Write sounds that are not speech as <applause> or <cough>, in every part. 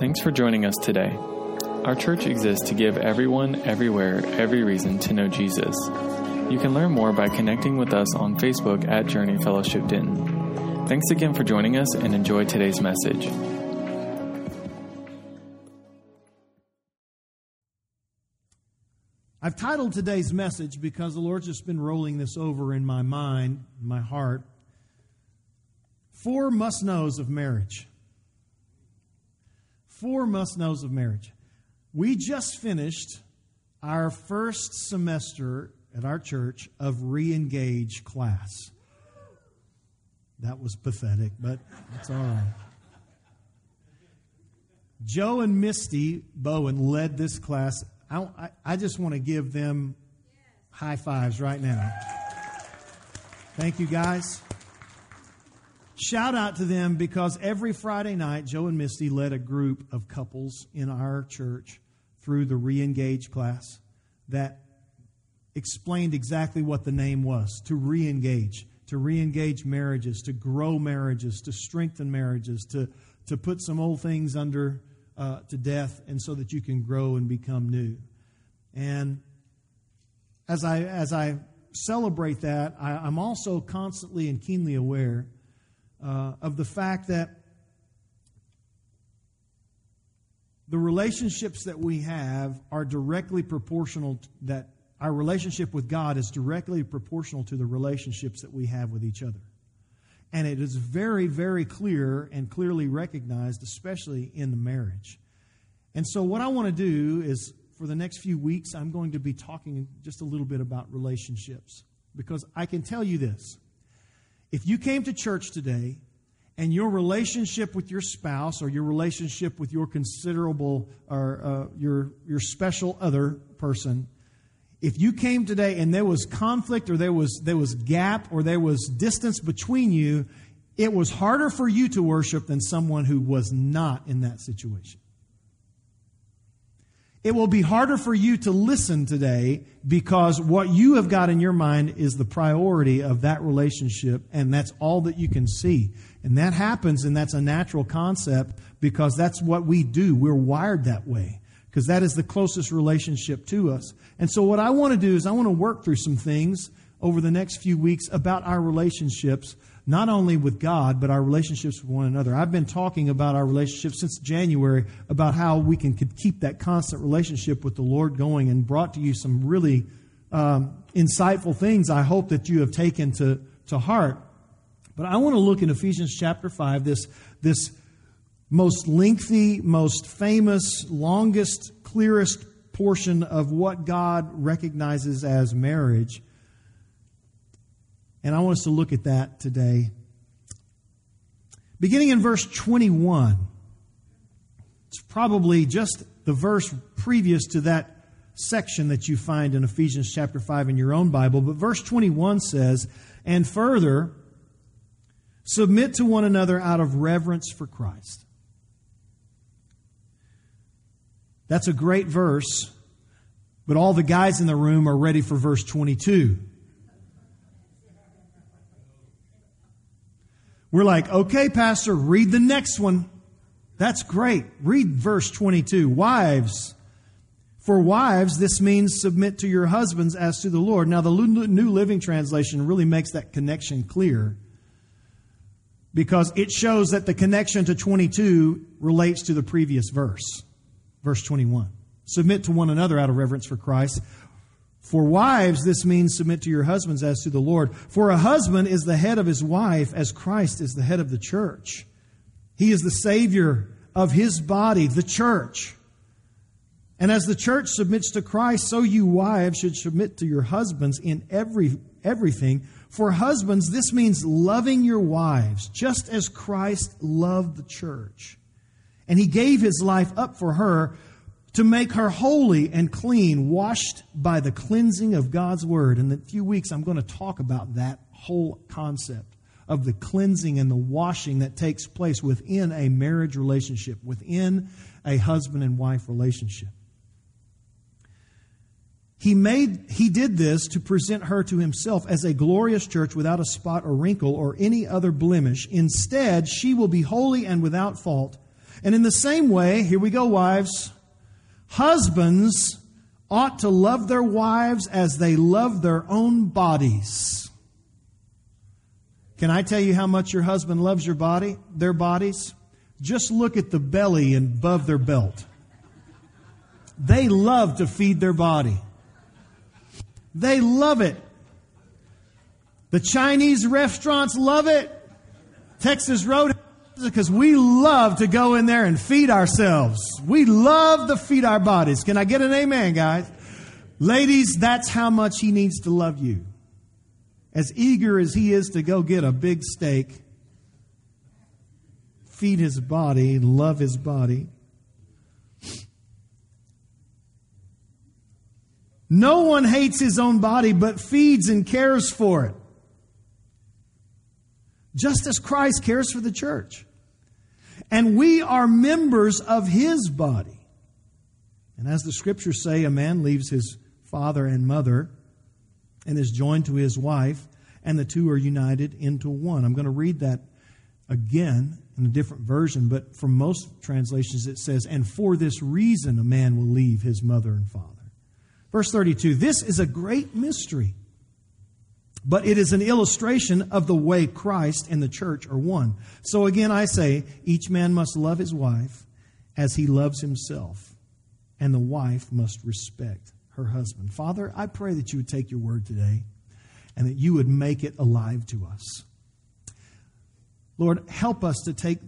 Thanks for joining us today. Our church exists to give everyone, everywhere, every reason to know Jesus. You can learn more by connecting with us on Facebook at Journey Fellowship Denton. Thanks again for joining us and enjoy today's message. I've titled today's message because the Lord's just been rolling this over in my mind, my heart. Four must knows of marriage. Four must knows of marriage. We just finished our first semester at our church of re engage class. That was pathetic, but it's all right. Joe and Misty Bowen led this class. I, I, I just want to give them high fives right now. Thank you, guys. Shout out to them because every Friday night, Joe and Misty led a group of couples in our church through the re engage class that explained exactly what the name was to re engage, to re engage marriages, to grow marriages, to strengthen marriages, to, to put some old things under uh, to death, and so that you can grow and become new. And as I, as I celebrate that, I, I'm also constantly and keenly aware uh, of the fact that the relationships that we have are directly proportional to, that our relationship with God is directly proportional to the relationships that we have with each other. And it is very, very clear and clearly recognized, especially in the marriage. And so, what I want to do is, for the next few weeks, I'm going to be talking just a little bit about relationships. Because I can tell you this if you came to church today and your relationship with your spouse or your relationship with your considerable or uh, your, your special other person, if you came today and there was conflict or there was, there was gap or there was distance between you, it was harder for you to worship than someone who was not in that situation. It will be harder for you to listen today because what you have got in your mind is the priority of that relationship, and that's all that you can see. And that happens, and that's a natural concept because that's what we do. We're wired that way because that is the closest relationship to us. And so, what I want to do is, I want to work through some things over the next few weeks about our relationships not only with God, but our relationships with one another. I've been talking about our relationship since January about how we can keep that constant relationship with the Lord going and brought to you some really um, insightful things I hope that you have taken to, to heart. But I want to look in Ephesians chapter 5, this, this most lengthy, most famous, longest, clearest portion of what God recognizes as marriage. And I want us to look at that today. Beginning in verse 21, it's probably just the verse previous to that section that you find in Ephesians chapter 5 in your own Bible. But verse 21 says, And further, submit to one another out of reverence for Christ. That's a great verse, but all the guys in the room are ready for verse 22. We're like, okay, Pastor, read the next one. That's great. Read verse 22. Wives, for wives, this means submit to your husbands as to the Lord. Now, the New Living Translation really makes that connection clear because it shows that the connection to 22 relates to the previous verse, verse 21. Submit to one another out of reverence for Christ. For wives, this means submit to your husbands as to the Lord. For a husband is the head of his wife, as Christ is the head of the church. He is the Savior of his body, the church. And as the church submits to Christ, so you wives should submit to your husbands in every everything. For husbands, this means loving your wives, just as Christ loved the church. And he gave his life up for her to make her holy and clean, washed by the cleansing of God's word. In a few weeks, I'm going to talk about that whole concept of the cleansing and the washing that takes place within a marriage relationship, within a husband and wife relationship. He made he did this to present her to himself as a glorious church without a spot or wrinkle or any other blemish. Instead, she will be holy and without fault. And in the same way, here we go, wives, husbands ought to love their wives as they love their own bodies. Can I tell you how much your husband loves your body, their bodies? Just look at the belly and above their belt. They love to feed their body. They love it. The Chinese restaurants love it. Texas Road because we love to go in there and feed ourselves. We love to feed our bodies. Can I get an amen, guys? Ladies, that's how much he needs to love you. As eager as he is to go get a big steak, feed his body, love his body. No one hates his own body, but feeds and cares for it. Just as Christ cares for the church. And we are members of his body. And as the scriptures say, a man leaves his father and mother and is joined to his wife, and the two are united into one. I'm going to read that again in a different version, but for most translations it says, And for this reason a man will leave his mother and father. Verse 32 This is a great mystery, but it is an illustration of the way Christ and the church are one. So again, I say, each man must love his wife as he loves himself, and the wife must respect her husband. Father, I pray that you would take your word today and that you would make it alive to us. Lord, help us to take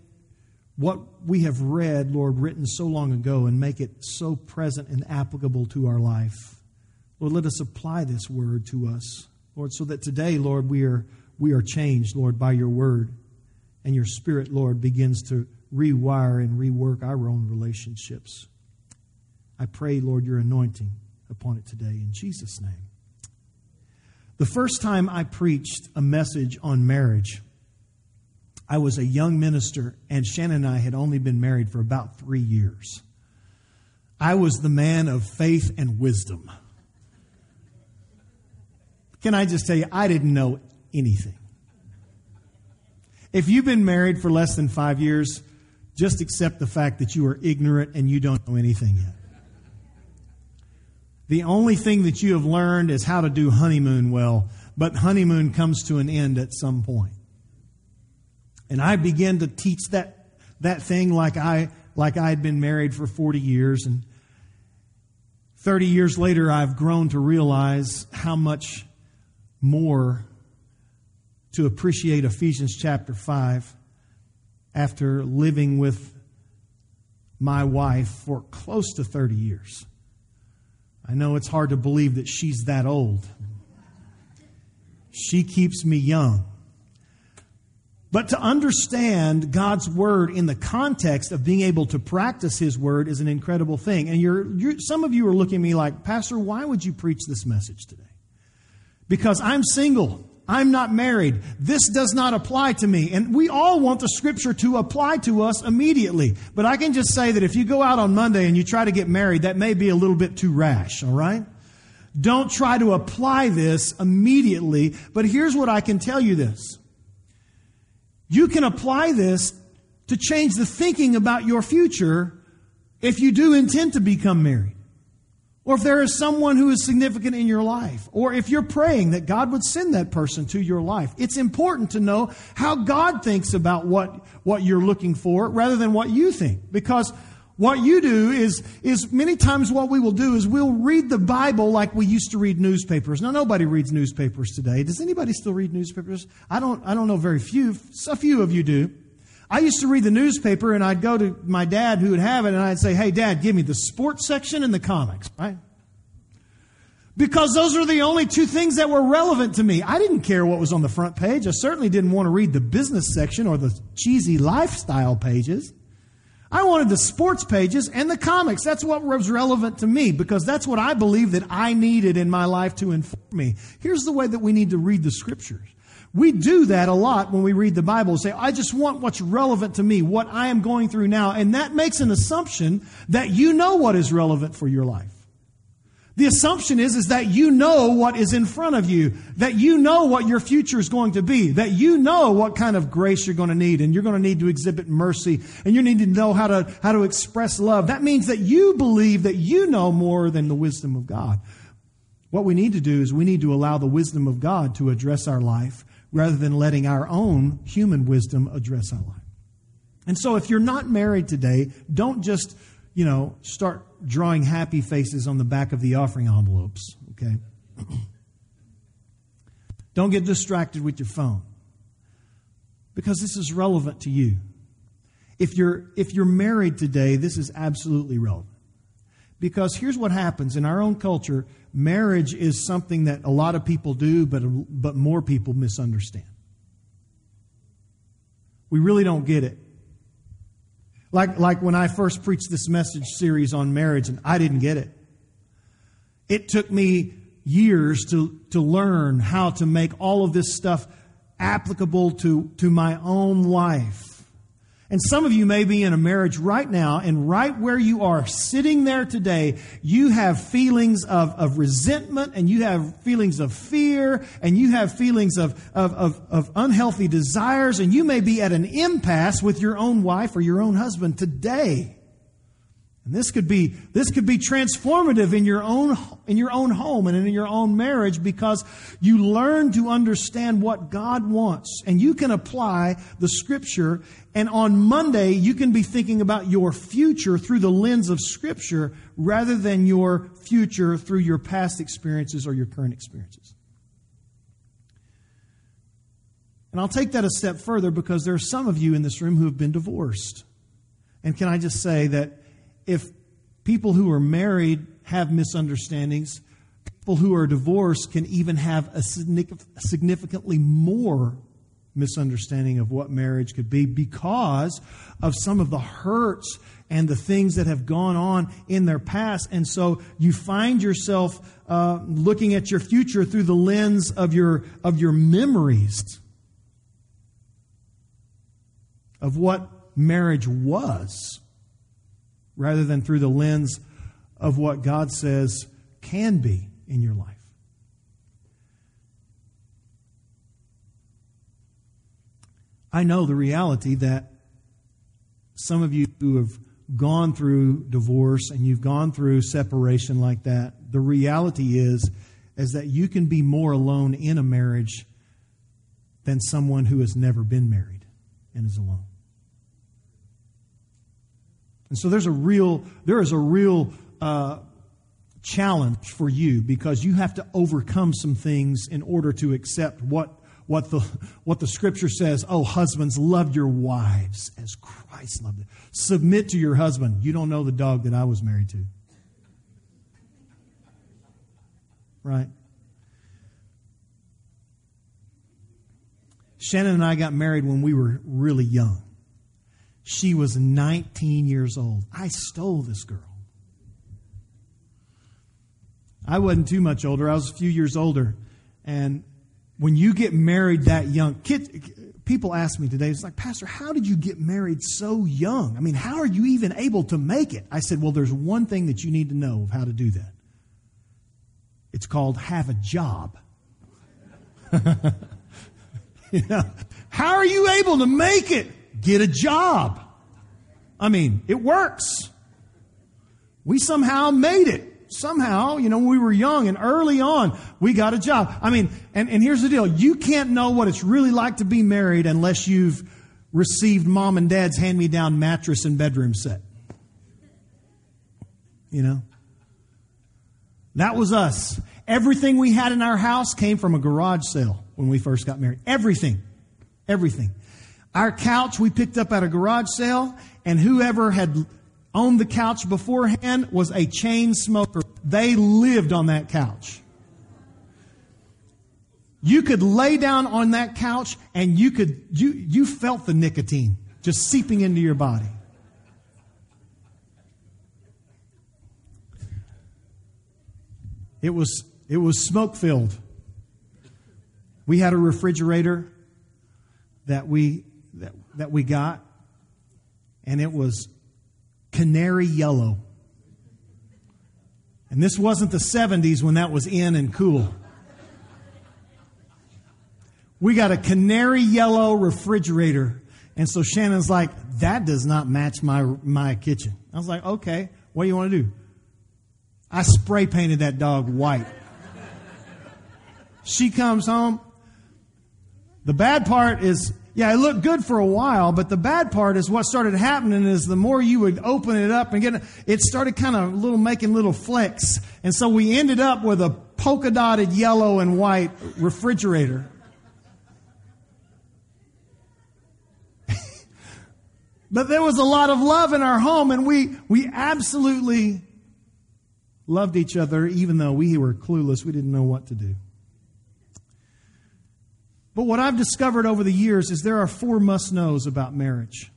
what we have read, Lord, written so long ago, and make it so present and applicable to our life. Lord, let us apply this word to us, Lord, so that today, Lord, we are, we are changed, Lord, by your word. And your spirit, Lord, begins to rewire and rework our own relationships. I pray, Lord, your anointing upon it today in Jesus' name. The first time I preached a message on marriage, I was a young minister, and Shannon and I had only been married for about three years. I was the man of faith and wisdom. Can I just tell you, I didn't know anything. If you've been married for less than five years, just accept the fact that you are ignorant and you don't know anything yet. The only thing that you have learned is how to do honeymoon well, but honeymoon comes to an end at some point. And I began to teach that, that thing like I, like I had been married for 40 years. And 30 years later, I've grown to realize how much more to appreciate Ephesians chapter 5 after living with my wife for close to 30 years. I know it's hard to believe that she's that old. She keeps me young. But to understand God's word in the context of being able to practice His word is an incredible thing. And you're, you're, some of you are looking at me like, Pastor, why would you preach this message today? Because I'm single. I'm not married. This does not apply to me. And we all want the scripture to apply to us immediately. But I can just say that if you go out on Monday and you try to get married, that may be a little bit too rash, all right? Don't try to apply this immediately. But here's what I can tell you this. You can apply this to change the thinking about your future if you do intend to become married. Or if there is someone who is significant in your life, or if you're praying that God would send that person to your life, it's important to know how God thinks about what, what you're looking for rather than what you think. Because what you do is, is many times what we will do is we'll read the Bible like we used to read newspapers. Now nobody reads newspapers today. Does anybody still read newspapers? I don't, I don't know very few. A few of you do. I used to read the newspaper and I'd go to my dad who would have it and I'd say, Hey, dad, give me the sports section and the comics, right? Because those are the only two things that were relevant to me. I didn't care what was on the front page. I certainly didn't want to read the business section or the cheesy lifestyle pages. I wanted the sports pages and the comics. That's what was relevant to me because that's what I believe that I needed in my life to inform me. Here's the way that we need to read the scriptures. We do that a lot when we read the Bible. Say, I just want what's relevant to me, what I am going through now. And that makes an assumption that you know what is relevant for your life. The assumption is, is that you know what is in front of you, that you know what your future is going to be, that you know what kind of grace you're going to need, and you're going to need to exhibit mercy, and you need to know how to, how to express love. That means that you believe that you know more than the wisdom of God. What we need to do is we need to allow the wisdom of God to address our life rather than letting our own human wisdom address our life. And so if you're not married today, don't just, you know, start drawing happy faces on the back of the offering envelopes, okay? <clears throat> don't get distracted with your phone because this is relevant to you. If you're, if you're married today, this is absolutely relevant. Because here's what happens in our own culture marriage is something that a lot of people do, but, but more people misunderstand. We really don't get it. Like, like when I first preached this message series on marriage, and I didn't get it. It took me years to, to learn how to make all of this stuff applicable to, to my own life. And some of you may be in a marriage right now, and right where you are sitting there today, you have feelings of, of resentment, and you have feelings of fear, and you have feelings of, of, of, of unhealthy desires, and you may be at an impasse with your own wife or your own husband today. And this could be this could be transformative in your own in your own home and in your own marriage because you learn to understand what God wants and you can apply the scripture and on Monday you can be thinking about your future through the lens of scripture rather than your future through your past experiences or your current experiences. And I'll take that a step further because there are some of you in this room who have been divorced. And can I just say that if people who are married have misunderstandings, people who are divorced can even have a significantly more misunderstanding of what marriage could be because of some of the hurts and the things that have gone on in their past. And so you find yourself uh, looking at your future through the lens of your, of your memories of what marriage was rather than through the lens of what God says can be in your life. I know the reality that some of you who have gone through divorce and you've gone through separation like that, the reality is is that you can be more alone in a marriage than someone who has never been married and is alone. And so there's a real, there is a real uh, challenge for you because you have to overcome some things in order to accept what, what, the, what the scripture says. Oh, husbands, love your wives as Christ loved them. Submit to your husband. You don't know the dog that I was married to. Right? Shannon and I got married when we were really young. She was 19 years old. I stole this girl. I wasn't too much older. I was a few years older. And when you get married that young, kid, people ask me today, it's like, Pastor, how did you get married so young? I mean, how are you even able to make it? I said, well, there's one thing that you need to know of how to do that. It's called have a job. <laughs> you know, how are you able to make it? Get a job. I mean, it works. We somehow made it. Somehow, you know, when we were young and early on, we got a job. I mean, and, and here's the deal. You can't know what it's really like to be married unless you've received mom and dad's hand me down mattress and bedroom set. You know? That was us. Everything we had in our house came from a garage sale when we first got married. Everything. Everything. Our couch we picked up at a garage sale, and whoever had owned the couch beforehand was a chain smoker. They lived on that couch. You could lay down on that couch and you could, you, you felt the nicotine just seeping into your body. It was, it was smoke filled. We had a refrigerator that we that, we got, and it was canary yellow. And this wasn't the 70s when that was in and cool. We got a canary yellow refrigerator. And so Shannon's like, that does not match my, my kitchen. I was like, okay, what do you want to do? I spray painted that dog white. She comes home. The bad part is, yeah, it looked good for a while, but the bad part is what started happening is the more you would open it up and get it, started kind of little making little flecks. And so we ended up with a polka dotted yellow and white refrigerator. <laughs> but there was a lot of love in our home and we, we absolutely loved each other even though we were clueless. We didn't know what to do. But what I've discovered over the years is there are four must knows about marriage.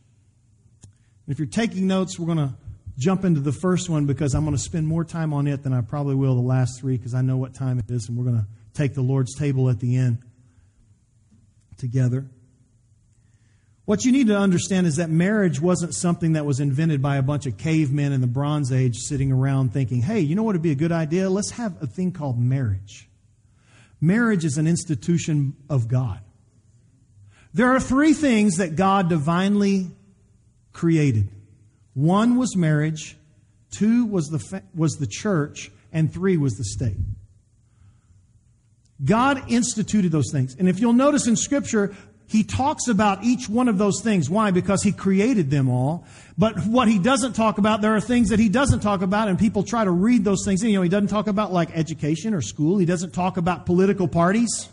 If you're taking notes, we're going to jump into the first one because I'm going to spend more time on it than I probably will the last three because I know what time it is, and we're going to take the Lord's table at the end together. What you need to understand is that marriage wasn't something that was invented by a bunch of cavemen in the Bronze Age sitting around thinking, hey, you know what would be a good idea? Let's have a thing called marriage. Marriage is an institution of God. There are three things that God divinely created. One was marriage, two was the, was the church, and three was the state. God instituted those things. And if you'll notice in Scripture, he talks about each one of those things. Why? Because he created them all. But what he doesn't talk about, there are things that he doesn't talk about, and people try to read those things. You know, he doesn't talk about like education or school. He doesn't talk about political parties.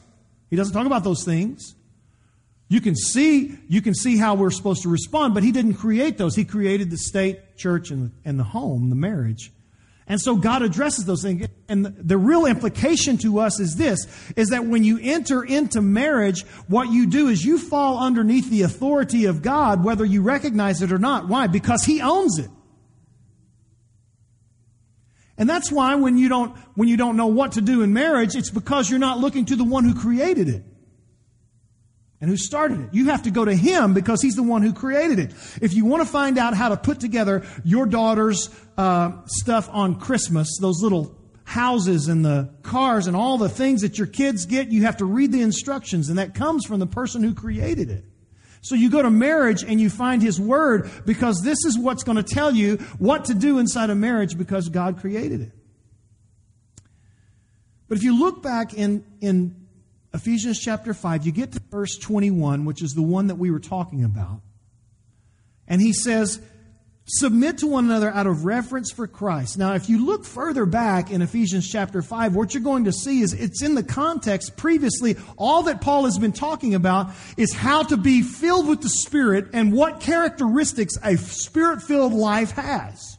He doesn't talk about those things. You can see, you can see how we're supposed to respond, but he didn't create those. He created the state, church, and, and the home, the marriage. And so God addresses those things. And the real implication to us is this, is that when you enter into marriage, what you do is you fall underneath the authority of God, whether you recognize it or not. Why? Because He owns it. And that's why when you don't, when you don't know what to do in marriage, it's because you're not looking to the one who created it and who started it. You have to go to him because he's the one who created it. If you want to find out how to put together your daughter's uh, stuff on Christmas, those little houses and the cars and all the things that your kids get, you have to read the instructions, and that comes from the person who created it. So you go to marriage and you find his word because this is what's going to tell you what to do inside a marriage because God created it. But if you look back in, in Ephesians chapter 5, you get to verse 21, which is the one that we were talking about. And he says, Submit to one another out of reverence for Christ. Now, if you look further back in Ephesians chapter 5, what you're going to see is it's in the context previously. All that Paul has been talking about is how to be filled with the Spirit and what characteristics a spirit filled life has.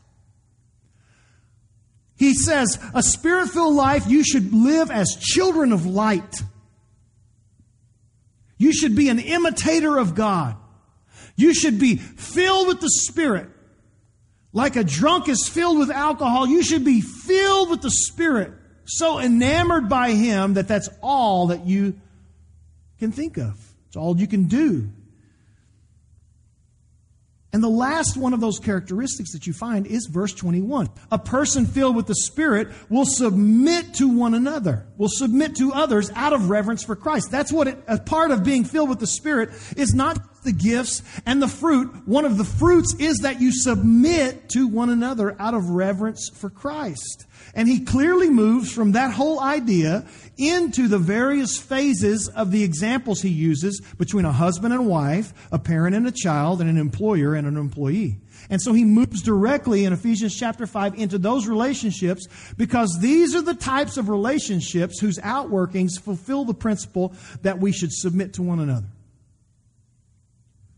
He says, a spirit filled life, you should live as children of light. You should be an imitator of God. You should be filled with the Spirit. Like a drunk is filled with alcohol, you should be filled with the Spirit. So enamored by Him that that's all that you can think of. It's all you can do. And the last one of those characteristics that you find is verse 21. A person filled with the Spirit will submit to one another, will submit to others out of reverence for Christ. That's what it, a part of being filled with the Spirit is not the gifts and the fruit. One of the fruits is that you submit to one another out of reverence for Christ. And he clearly moves from that whole idea into the various phases of the examples he uses between a husband and wife, a parent and a child, and an employer and an employee. And so he moves directly in Ephesians chapter 5 into those relationships because these are the types of relationships whose outworkings fulfill the principle that we should submit to one another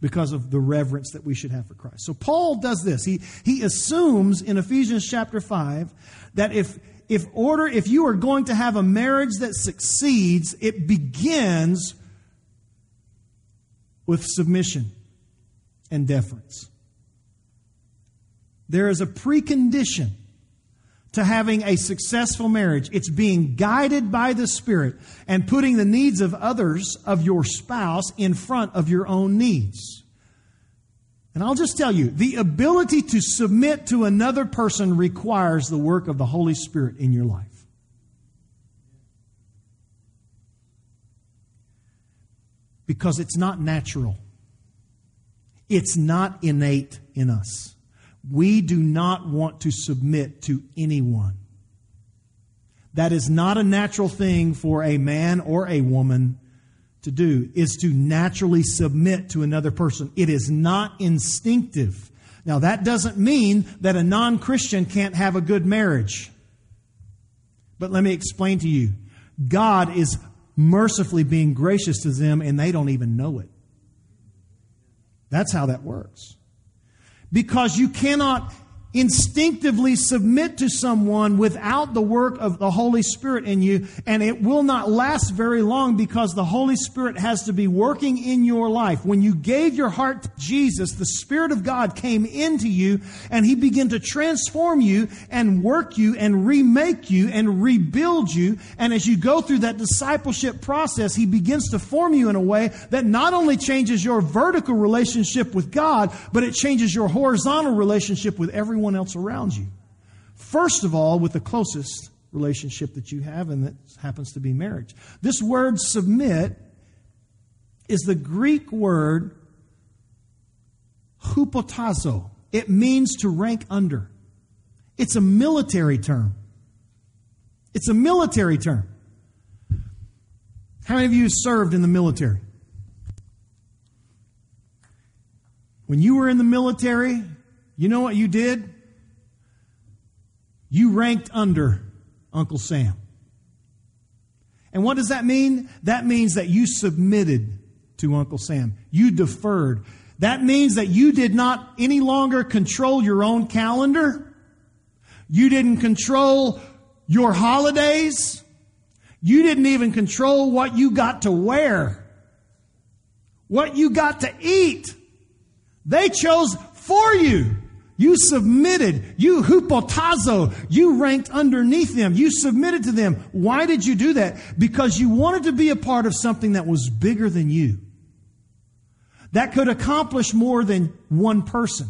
because of the reverence that we should have for Christ. So Paul does this. He, he assumes in Ephesians chapter 5 that if, if order, if you are going to have a marriage that succeeds, it begins with submission and deference. There is a precondition to having a successful marriage. It's being guided by the Spirit and putting the needs of others, of your spouse, in front of your own needs. And I'll just tell you the ability to submit to another person requires the work of the Holy Spirit in your life. Because it's not natural, it's not innate in us. We do not want to submit to anyone. That is not a natural thing for a man or a woman to do, is to naturally submit to another person. It is not instinctive. Now, that doesn't mean that a non Christian can't have a good marriage. But let me explain to you God is mercifully being gracious to them, and they don't even know it. That's how that works. Because you cannot instinctively submit to someone without the work of the Holy Spirit in you, and it will not last very long because the Holy Spirit has to be working in your life. When you gave your heart to Jesus, the Spirit of God came into you and He began to transform you and work you and remake you and rebuild you. And as you go through that discipleship process, He begins to form you in a way that not only changes your vertical relationship with God, but it changes your horizontal relationship with everyone everyone else around you. First of all, with the closest relationship that you have, and that happens to be marriage. This word submit is the Greek word hupotasso. It means to rank under. It's a military term. It's a military term. How many of you served in the military? When you were in the military, you know what you did? You ranked under Uncle Sam. And what does that mean? That means that you submitted to Uncle Sam. You deferred. That means that you did not any longer control your own calendar. You didn't control your holidays. You didn't even control what you got to wear, what you got to eat. They chose for you. You submitted. You hupotasso. You ranked underneath them. You submitted to them. Why did you do that? Because you wanted to be a part of something that was bigger than you. That could accomplish more than one person.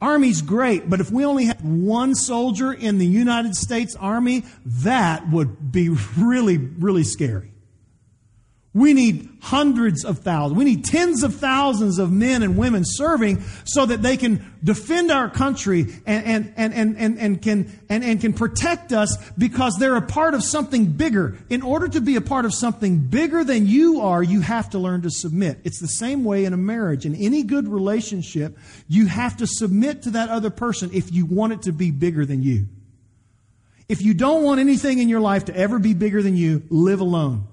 Army's great, but if we only had one soldier in the United States Army, that would be <laughs> really, really scary. We need hundreds of thousands. We need tens of thousands of men and women serving so that they can defend our country and, and, and, and, and, can, and, and can protect us because they're a part of something bigger. In order to be a part of something bigger than you are, you have to learn to submit. It's the same way in a marriage. In any good relationship, you have to submit to that other person if you want it to be bigger than you. If you don't want anything in your life to ever be bigger than you, live alone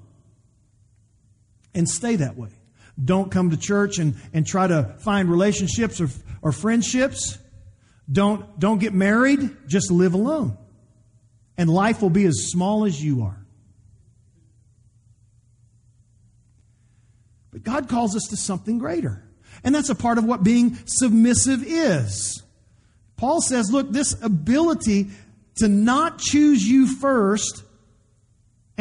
and stay that way. Don't come to church and, and try to find relationships or, or friendships. Don't, don't get married. Just live alone. And life will be as small as you are. But God calls us to something greater. And that's a part of what being submissive is. Paul says, look, this ability to not choose you first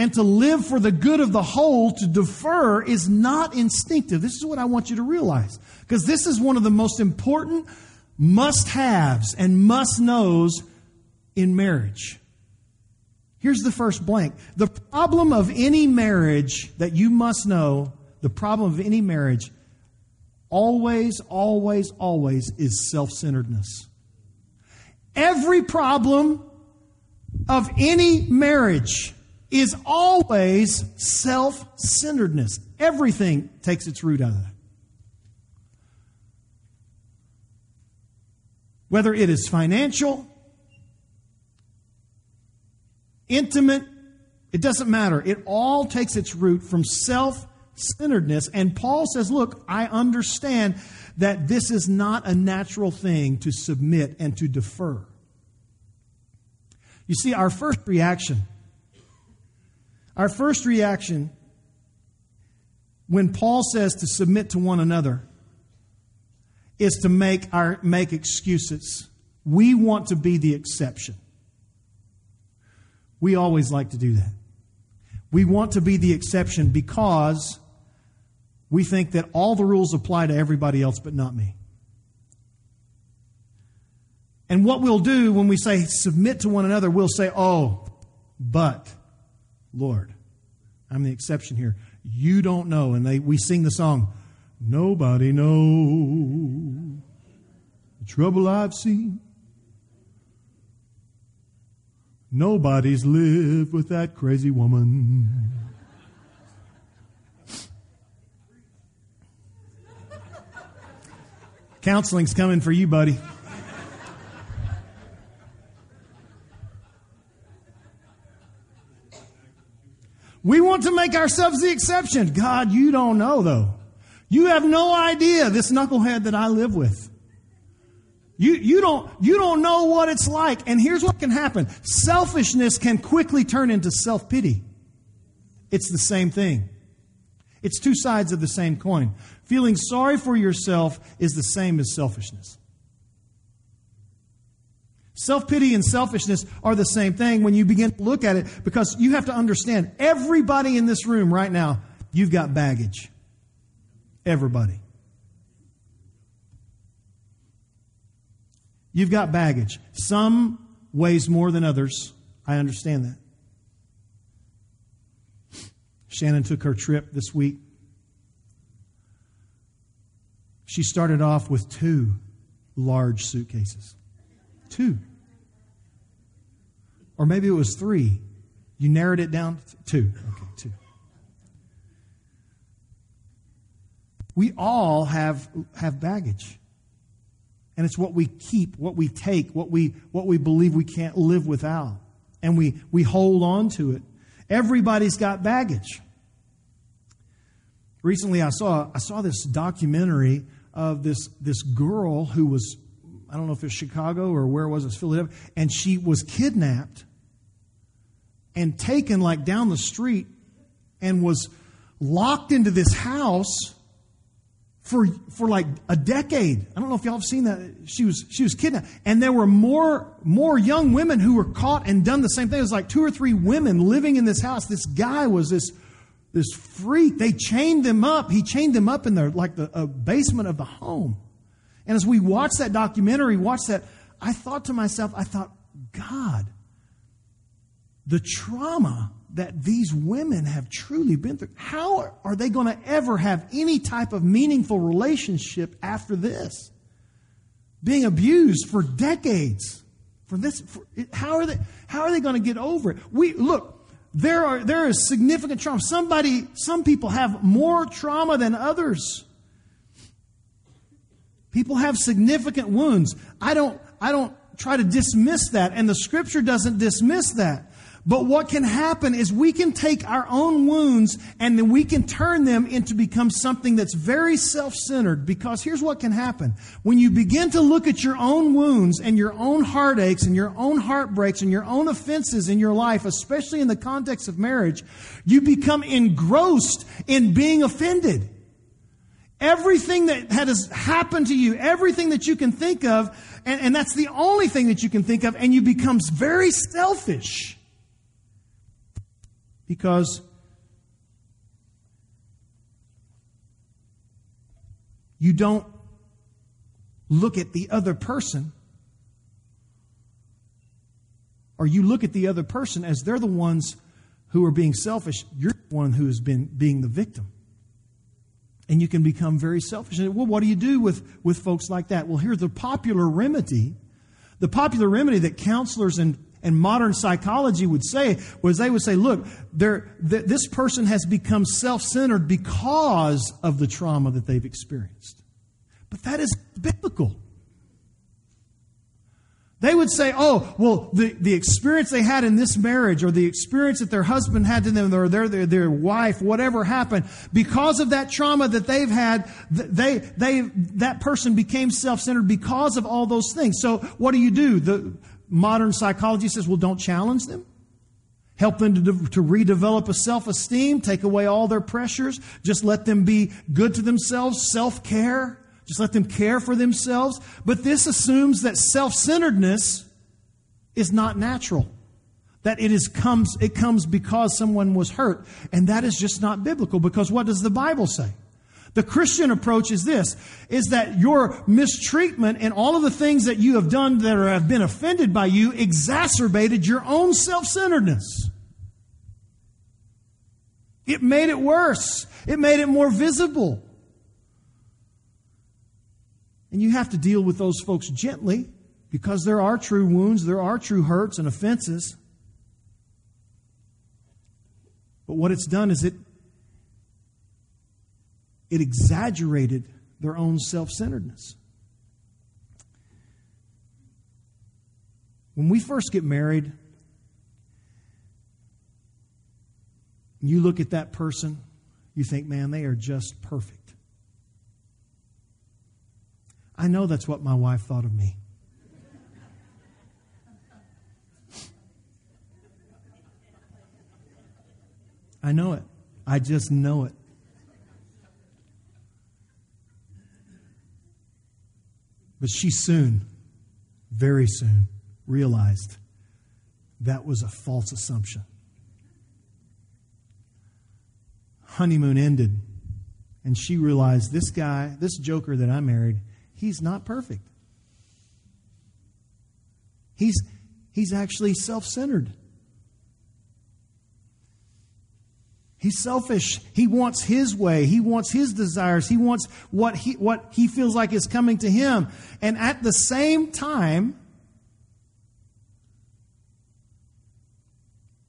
and to live for the good of the whole, to defer, is not instinctive. This is what I want you to realize. Because this is one of the most important must haves and must knows in marriage. Here's the first blank. The problem of any marriage that you must know, the problem of any marriage, always, always, always is self centeredness. Every problem of any marriage is always self centeredness. Everything takes its root out of that. Whether it is financial, intimate, it doesn't matter. It all takes its root from self centeredness. And Paul says, Look, I understand that this is not a natural thing to submit and to defer. You see, our first reaction our first reaction when Paul says to submit to one another is to make our make excuses. We want to be the exception. We always like to do that. We want to be the exception because we think that all the rules apply to everybody else but not me. And what we'll do when we say submit to one another, we'll say, oh, but, Lord, I'm the exception here. You don't know. And they, we sing the song, Nobody knows the trouble I've seen. Nobody's lived with that crazy woman. Counseling's coming for you, buddy. We want to make ourselves the exception. God, you don't know though. You have no idea this knucklehead that I live with. You, you don't, you don't know what it's like. And here's what can happen. Selfishness can quickly turn into self-pity. It's the same thing. It's two sides of the same coin. Feeling sorry for yourself is the same as selfishness. Self pity and selfishness are the same thing when you begin to look at it because you have to understand everybody in this room right now, you've got baggage. Everybody. You've got baggage. Some weighs more than others. I understand that. Shannon took her trip this week. She started off with two large suitcases. Two. Or maybe it was three. You narrowed it down to two. Okay, two. We all have, have baggage. And it's what we keep, what we take, what we, what we believe we can't live without. And we, we hold on to it. Everybody's got baggage. Recently, I saw, I saw this documentary of this, this girl who was, I don't know if it's Chicago or where it was, it's Philadelphia, and she was kidnapped and taken like down the street and was locked into this house for for like a decade. I don't know if y'all have seen that. She was she was kidnapped, and there were more more young women who were caught and done the same thing. It was like two or three women living in this house. This guy was this this freak. They chained them up. He chained them up in the like the uh, basement of the home. And as we watched that documentary, watched that, I thought to myself, I thought, God, the trauma that these women have truly been through. How are they going to ever have any type of meaningful relationship after this? Being abused for decades. For this, for, how are they? How are they going to get over it? We look. There are there is significant trauma. Somebody, some people have more trauma than others. People have significant wounds. I don't I don't try to dismiss that, and the scripture doesn't dismiss that. But what can happen is we can take our own wounds and then we can turn them into become something that's very self-centered because here's what can happen. When you begin to look at your own wounds and your own heartaches and your own heartbreaks and your own offenses in your life, especially in the context of marriage, you become engrossed in being offended. Everything that has happened to you, everything that you can think of, and, and that's the only thing that you can think of, and you becomes very selfish because you don't look at the other person or you look at the other person as they're the ones who are being selfish you're the one who has been being the victim. And you can become very selfish well what do you do with with folks like that? Well here's the popular remedy. The popular remedy that counselors and and modern psychology would say was they would say, look, th- this person has become self centered because of the trauma that they've experienced. But that is biblical. They would say, oh, well, the, the experience they had in this marriage or the experience that their husband had to them or their, their, their wife, whatever happened, because of that trauma that they've had, they, they, that person became self-centered because of all those things. So what do you do? The, modern psychology says, well, don't challenge them. Help them to, to redevelop a self esteem, take away all their pressures, just let them be good to themselves, self care, just let them care for themselves. But this assumes that self centeredness is not natural. That it is comes it comes because someone was hurt. And that is just not biblical because what does the Bible say? The Christian approach is this, is that your mistreatment and all of the things that you have done that are, have been offended by you exacerbated your own self-centeredness. It made it worse. It made it more visible. And you have to deal with those folks gently because there are true wounds, there are true hurts and offenses. But what it's done is it it exaggerated their own self-centeredness. When we first get married, you look at that person, you think, man, they are just perfect. I know that's what my wife thought of me. I know it. I just know it. But she soon, very soon, realized that was a false assumption. Honeymoon ended, and she realized this guy, this joker that I married, he's not perfect. He's, he's actually self centered. He's selfish. He wants his way. He wants his desires. He wants what he, what he feels like is coming to him. And at the same time,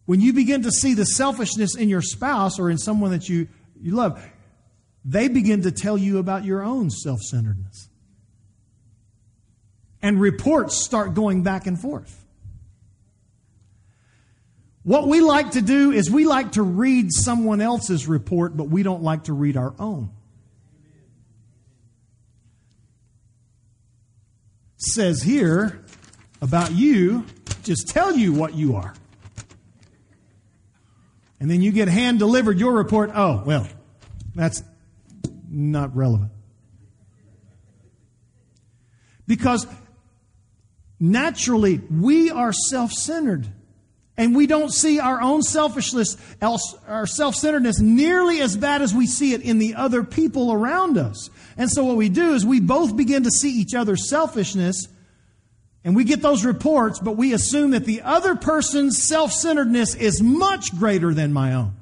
when you begin to see the selfishness in your spouse or in someone that you, you love, they begin to tell you about your own self centeredness. And reports start going back and forth. What we like to do is we like to read someone else's report, but we don't like to read our own. Says here about you, just tell you what you are. And then you get hand delivered your report. Oh, well, that's not relevant. Because naturally, we are self centered and we don't see our own selfishness, our self centeredness nearly as bad as we see it in the other people around us. And so what we do is we both begin to see each other's selfishness and we get those reports, but we assume that the other person's self centeredness is much greater than my own.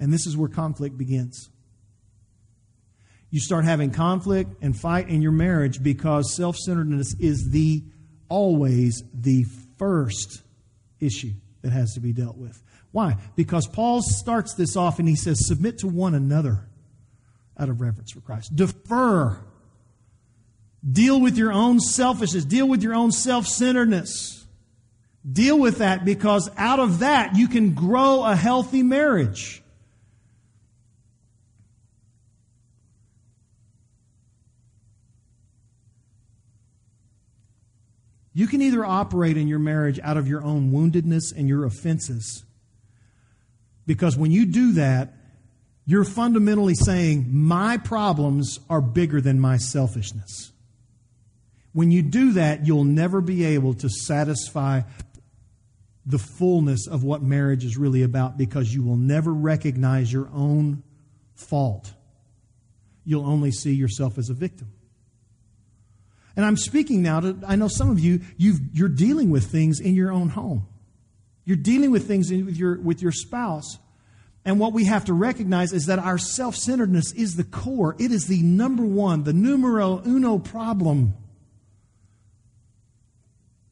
And this is where conflict begins. You start having conflict and fight in your marriage because self centeredness is the always the first issue that has to be dealt with. Why? Because Paul starts this off and he says, Submit to one another out of reverence for Christ. Defer. Deal with your own selfishness. Deal with your own self centeredness. Deal with that because out of that you can grow a healthy marriage. You can either operate in your marriage out of your own woundedness and your offenses. Because when you do that, you're fundamentally saying, My problems are bigger than my selfishness. When you do that, you'll never be able to satisfy the fullness of what marriage is really about because you will never recognize your own fault. You'll only see yourself as a victim. And I'm speaking now to, I know some of you, you are dealing with things in your own home. You're dealing with things with your, with your spouse. And what we have to recognize is that our self centeredness is the core. It is the number one, the numero uno problem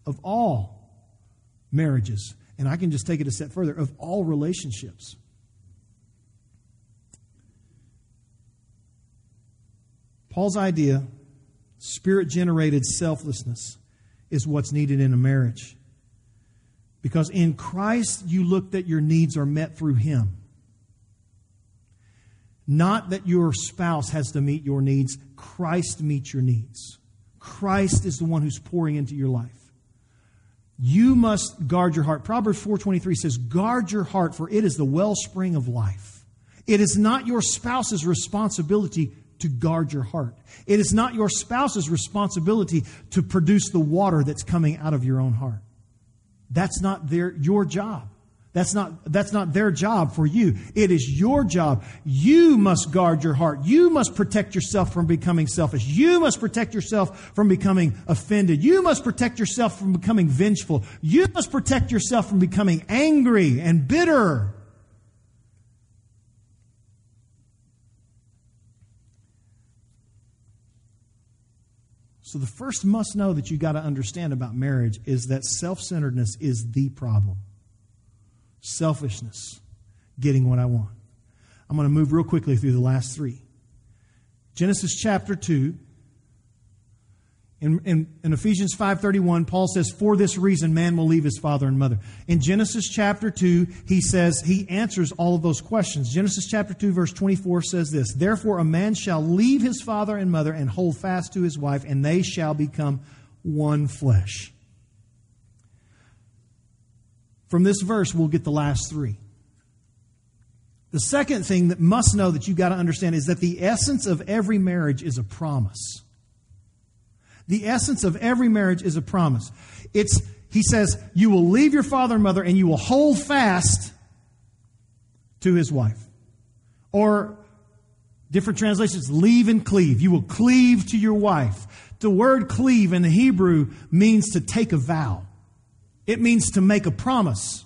of all marriages. And I can just take it a step further of all relationships. Paul's idea Spirit generated selflessness is what's needed in a marriage. Because in Christ, you look that your needs are met through Him. Not that your spouse has to meet your needs, Christ meets your needs. Christ is the one who's pouring into your life. You must guard your heart. Proverbs 4:23 says, "Guard your heart for it is the wellspring of life." It is not your spouse's responsibility to guard your heart. It is not your spouse's responsibility to produce the water that's coming out of your own heart. That's not their, your job. That's not, that's not their job for you. It is your job. You must guard your heart. You must protect yourself from becoming selfish. You must protect yourself from becoming offended. You must protect yourself from becoming vengeful. You must protect yourself from becoming angry and bitter. So, the first must know that you got to understand about marriage is that self centeredness is the problem selfishness, getting what I want. I'm going to move real quickly through the last three. Genesis chapter 2. In, in, in, Ephesians 5.31, Paul says, For this reason, man will leave his father and mother. In Genesis chapter 2, he says, he answers all of those questions. Genesis chapter 2, verse 24 says this, Therefore a man shall leave his father and mother and hold fast to his wife, and they shall become one flesh. From this verse, we'll get the last three. The second thing that must know that you've got to understand is that the essence of every marriage is a promise. The essence of every marriage is a promise. It's, he says, you will leave your father and mother and you will hold fast to his wife. Or different translations, leave and cleave. You will cleave to your wife. The word cleave in the Hebrew means to take a vow. It means to make a promise.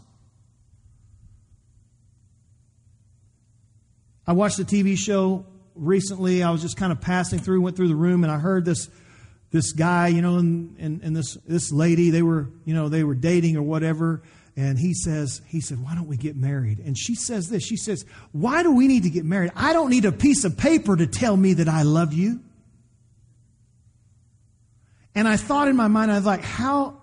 I watched a TV show recently. I was just kind of passing through, went through the room, and I heard this this guy, you know, and, and, and this this lady. They were, you know, they were dating or whatever. And he says, he said, why don't we get married? And she says this. She says, why do we need to get married? I don't need a piece of paper to tell me that I love you. And I thought in my mind, I was like, how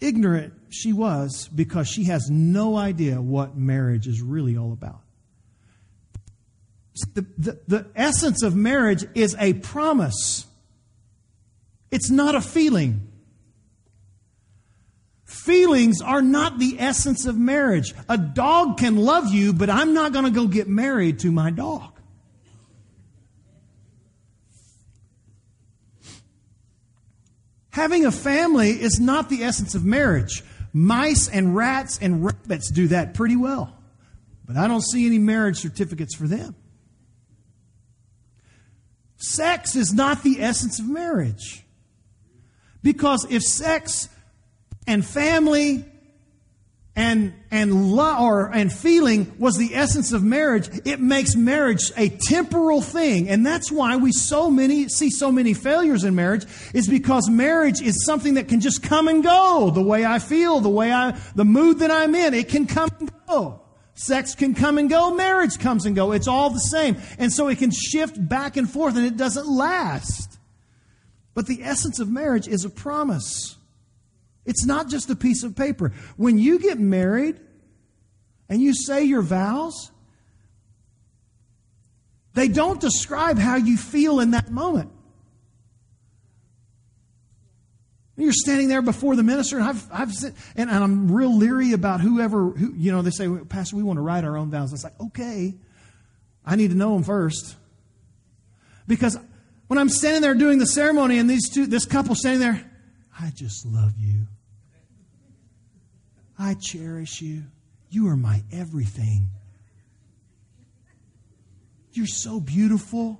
ignorant she was because she has no idea what marriage is really all about. The, the, the, essence of marriage is a promise. It's not a feeling. Feelings are not the essence of marriage. A dog can love you, but I'm not going to go get married to my dog. Having a family is not the essence of marriage. Mice and rats and rabbits do that pretty well. But I don't see any marriage certificates for them. Sex is not the essence of marriage. Because if sex and family and and love or and feeling was the essence of marriage it makes marriage a temporal thing. And that's why we so many see so many failures in marriage is because marriage is something that can just come and go. The way i feel the way i the mood that i'm in it can come and go. Sex can come and go marriage comes and go. It's all the same. And so it can shift back and forth and it doesn't last but the essence of marriage is a promise it's not just a piece of paper. When you get married and you say your vows, they don't describe how you feel in that moment. You're standing there before the minister, and I've, I've and, I'm real leery about whoever, who, you know, they say, Pastor, we want to write our own vows. It's like, okay, I need to know them first. Because when I'm standing there doing the ceremony and these two, this couple standing there, I just love you. I cherish you. You are my everything. You're so beautiful.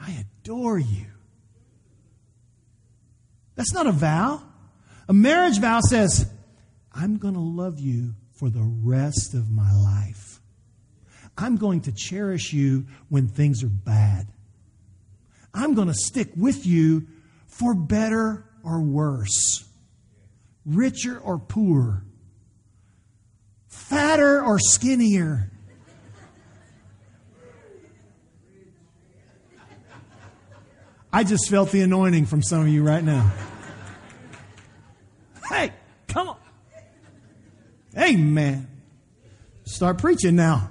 I adore you. That's not a vow. A marriage vow says, I'm going to love you for the rest of my life. I'm going to cherish you when things are bad. I'm going to stick with you for better or worse, richer or poor, fatter or skinnier. I just felt the anointing from some of you right now. Hey, come on. Amen. Start preaching now.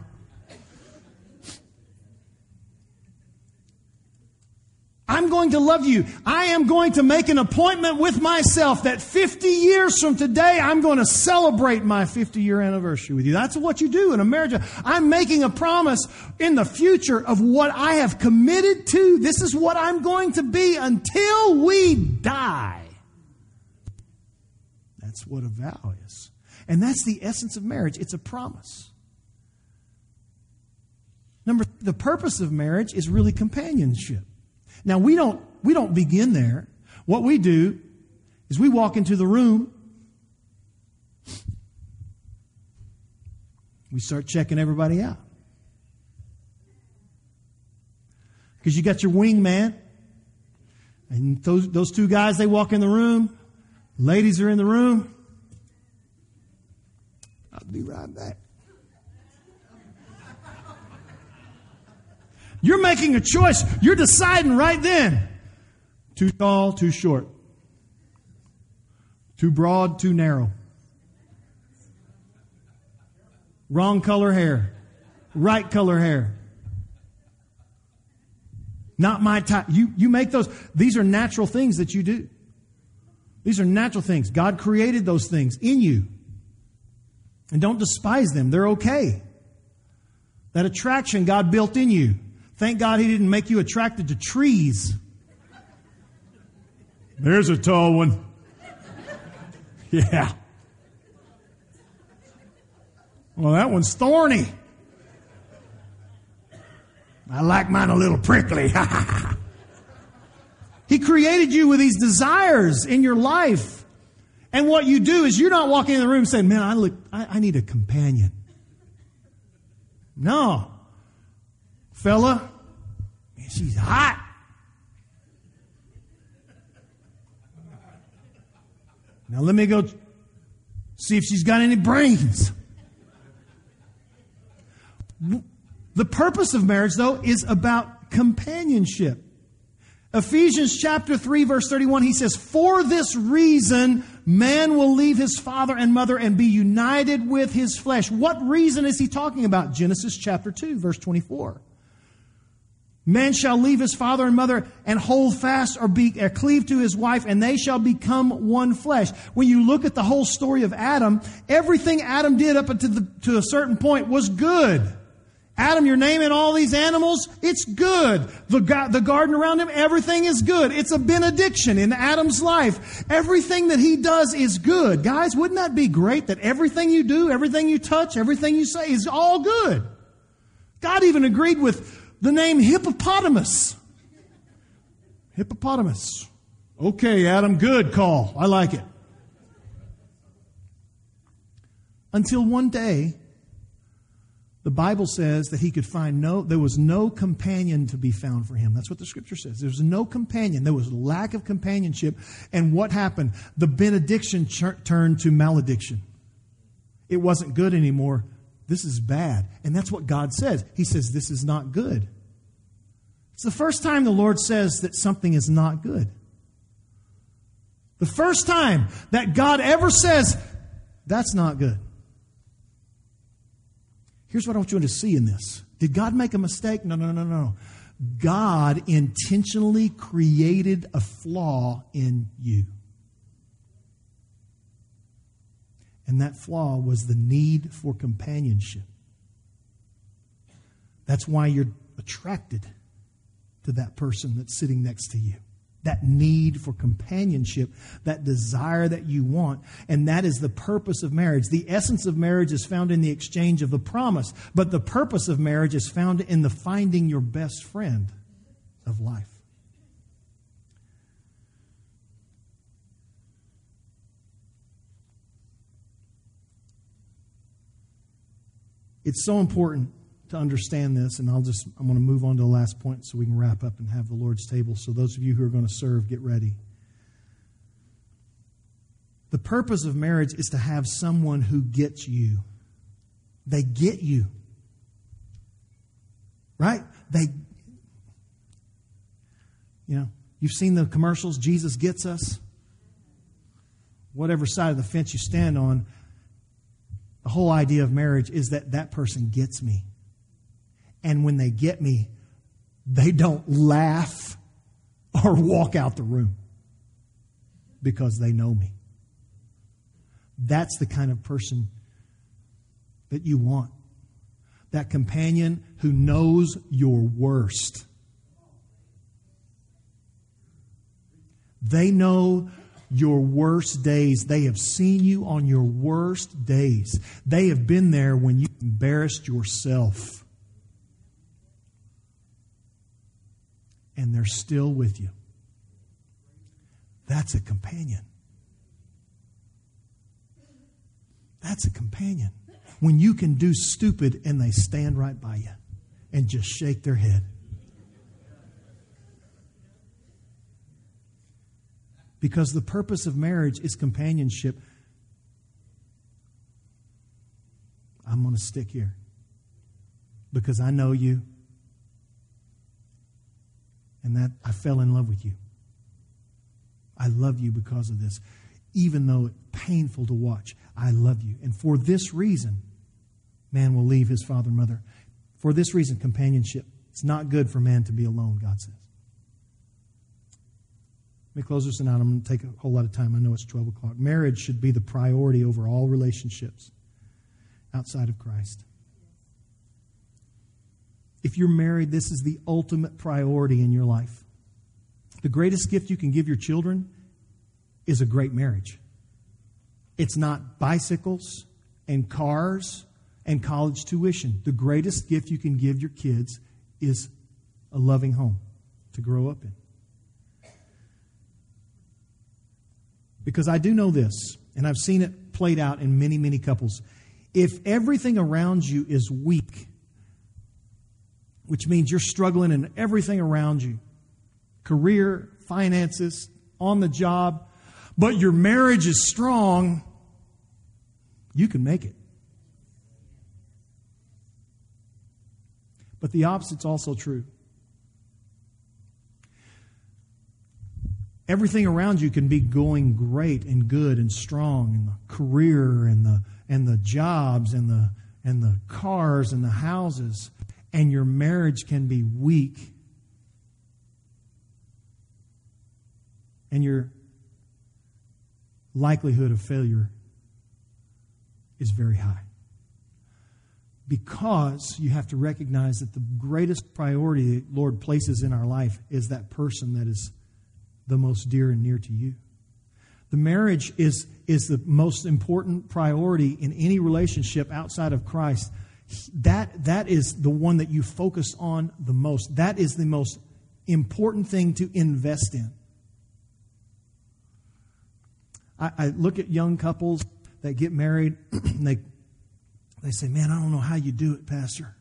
I'm going to love you. I am going to make an appointment with myself that 50 years from today, I'm going to celebrate my 50 year anniversary with you. That's what you do in a marriage. I'm making a promise in the future of what I have committed to. This is what I'm going to be until we die. That's what a vow is. And that's the essence of marriage. It's a promise. Number the purpose of marriage is really companionship. Now we don't we don't begin there. What we do is we walk into the room. We start checking everybody out. Because you got your wingman, and those, those two guys, they walk in the room. Ladies are in the room. I'll be right back. You're making a choice. You're deciding right then. Too tall, too short. Too broad, too narrow. Wrong color hair. Right color hair. Not my type. You, you make those. These are natural things that you do. These are natural things. God created those things in you. And don't despise them. They're okay. That attraction God built in you. Thank God He didn't make you attracted to trees. There's a tall one. Yeah. Well, that one's thorny. I like mine a little prickly. <laughs> he created you with these desires in your life. And what you do is you're not walking in the room saying, man, I look, I, I need a companion. No. Fella, man, she's hot. Now let me go see if she's got any brains. The purpose of marriage, though, is about companionship. Ephesians chapter 3 verse 31, he says, For this reason, man will leave his father and mother and be united with his flesh. What reason is he talking about? Genesis chapter 2 verse 24. Man shall leave his father and mother and hold fast or be or cleave to his wife, and they shall become one flesh. When you look at the whole story of Adam, everything Adam did up to, the, to a certain point was good. Adam, you're naming all these animals. It's good. The, the garden around him, everything is good. It's a benediction in Adam's life. Everything that he does is good. Guys, wouldn't that be great that everything you do, everything you touch, everything you say is all good? God even agreed with the name hippopotamus. Hippopotamus. Okay, Adam, good call. I like it. Until one day, the Bible says that he could find no, there was no companion to be found for him. That's what the scripture says. There was no companion. There was lack of companionship. And what happened? The benediction ch- turned to malediction. It wasn't good anymore. This is bad. And that's what God says. He says, This is not good. It's the first time the Lord says that something is not good. The first time that God ever says, That's not good. Here's what I want you to see in this. Did God make a mistake? No, no, no, no. God intentionally created a flaw in you. And that flaw was the need for companionship. That's why you're attracted to that person that's sitting next to you. That need for companionship, that desire that you want. And that is the purpose of marriage. The essence of marriage is found in the exchange of the promise, but the purpose of marriage is found in the finding your best friend of life. It's so important to understand this, and I'll just I'm going to move on to the last point so we can wrap up and have the Lord's table. So those of you who are going to serve, get ready. The purpose of marriage is to have someone who gets you. They get you. Right? They you know, you've seen the commercials, Jesus gets us. Whatever side of the fence you stand on, the whole idea of marriage is that that person gets me. And when they get me, they don't laugh or walk out the room because they know me. That's the kind of person that you want. That companion who knows your worst. They know your worst days. They have seen you on your worst days. They have been there when you embarrassed yourself. And they're still with you. That's a companion. That's a companion. When you can do stupid and they stand right by you and just shake their head. Because the purpose of marriage is companionship. I'm going to stick here because I know you and that I fell in love with you. I love you because of this. Even though it's painful to watch, I love you. And for this reason, man will leave his father and mother. For this reason, companionship. It's not good for man to be alone, God says. Let me close this out. I'm going to take a whole lot of time. I know it's 12 o'clock. Marriage should be the priority over all relationships outside of Christ. If you're married, this is the ultimate priority in your life. The greatest gift you can give your children is a great marriage. It's not bicycles and cars and college tuition. The greatest gift you can give your kids is a loving home to grow up in. Because I do know this, and I've seen it played out in many, many couples. If everything around you is weak, which means you're struggling in everything around you career, finances, on the job, but your marriage is strong, you can make it. But the opposite's also true. Everything around you can be going great and good and strong and the career and the and the jobs and the and the cars and the houses and your marriage can be weak. And your likelihood of failure is very high. Because you have to recognize that the greatest priority the Lord places in our life is that person that is the most dear and near to you. The marriage is, is the most important priority in any relationship outside of Christ. That, that is the one that you focus on the most. That is the most important thing to invest in. I, I look at young couples that get married and <clears throat> they, they say, Man, I don't know how you do it, Pastor.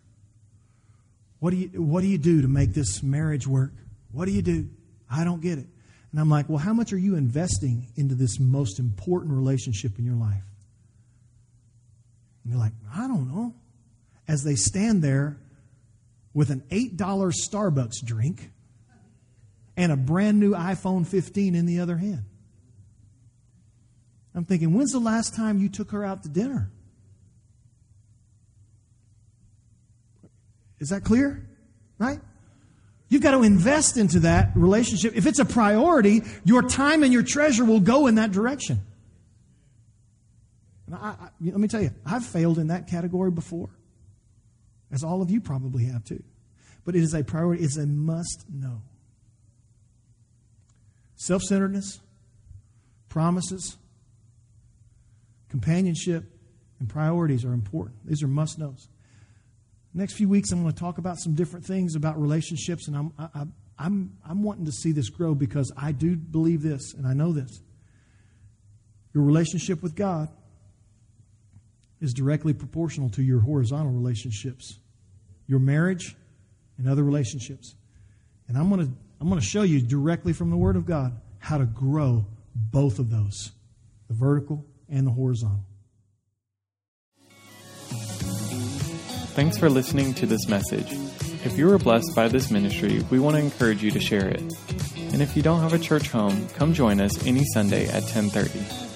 What do you, what do, you do to make this marriage work? What do you do? I don't get it. And I'm like, well, how much are you investing into this most important relationship in your life? And they're like, I don't know. As they stand there with an $8 Starbucks drink and a brand new iPhone 15 in the other hand. I'm thinking, when's the last time you took her out to dinner? Is that clear? Right? You've got to invest into that relationship. If it's a priority, your time and your treasure will go in that direction. I, I, let me tell you, I've failed in that category before, as all of you probably have too. But it is a priority, it's a must know. Self centeredness, promises, companionship, and priorities are important. These are must knows. Next few weeks, I'm going to talk about some different things about relationships, and I'm, I, I'm, I'm wanting to see this grow because I do believe this, and I know this. Your relationship with God is directly proportional to your horizontal relationships, your marriage, and other relationships. And I'm going to, I'm going to show you directly from the Word of God how to grow both of those the vertical and the horizontal. Thanks for listening to this message. If you were blessed by this ministry, we want to encourage you to share it. And if you don't have a church home, come join us any Sunday at 1030.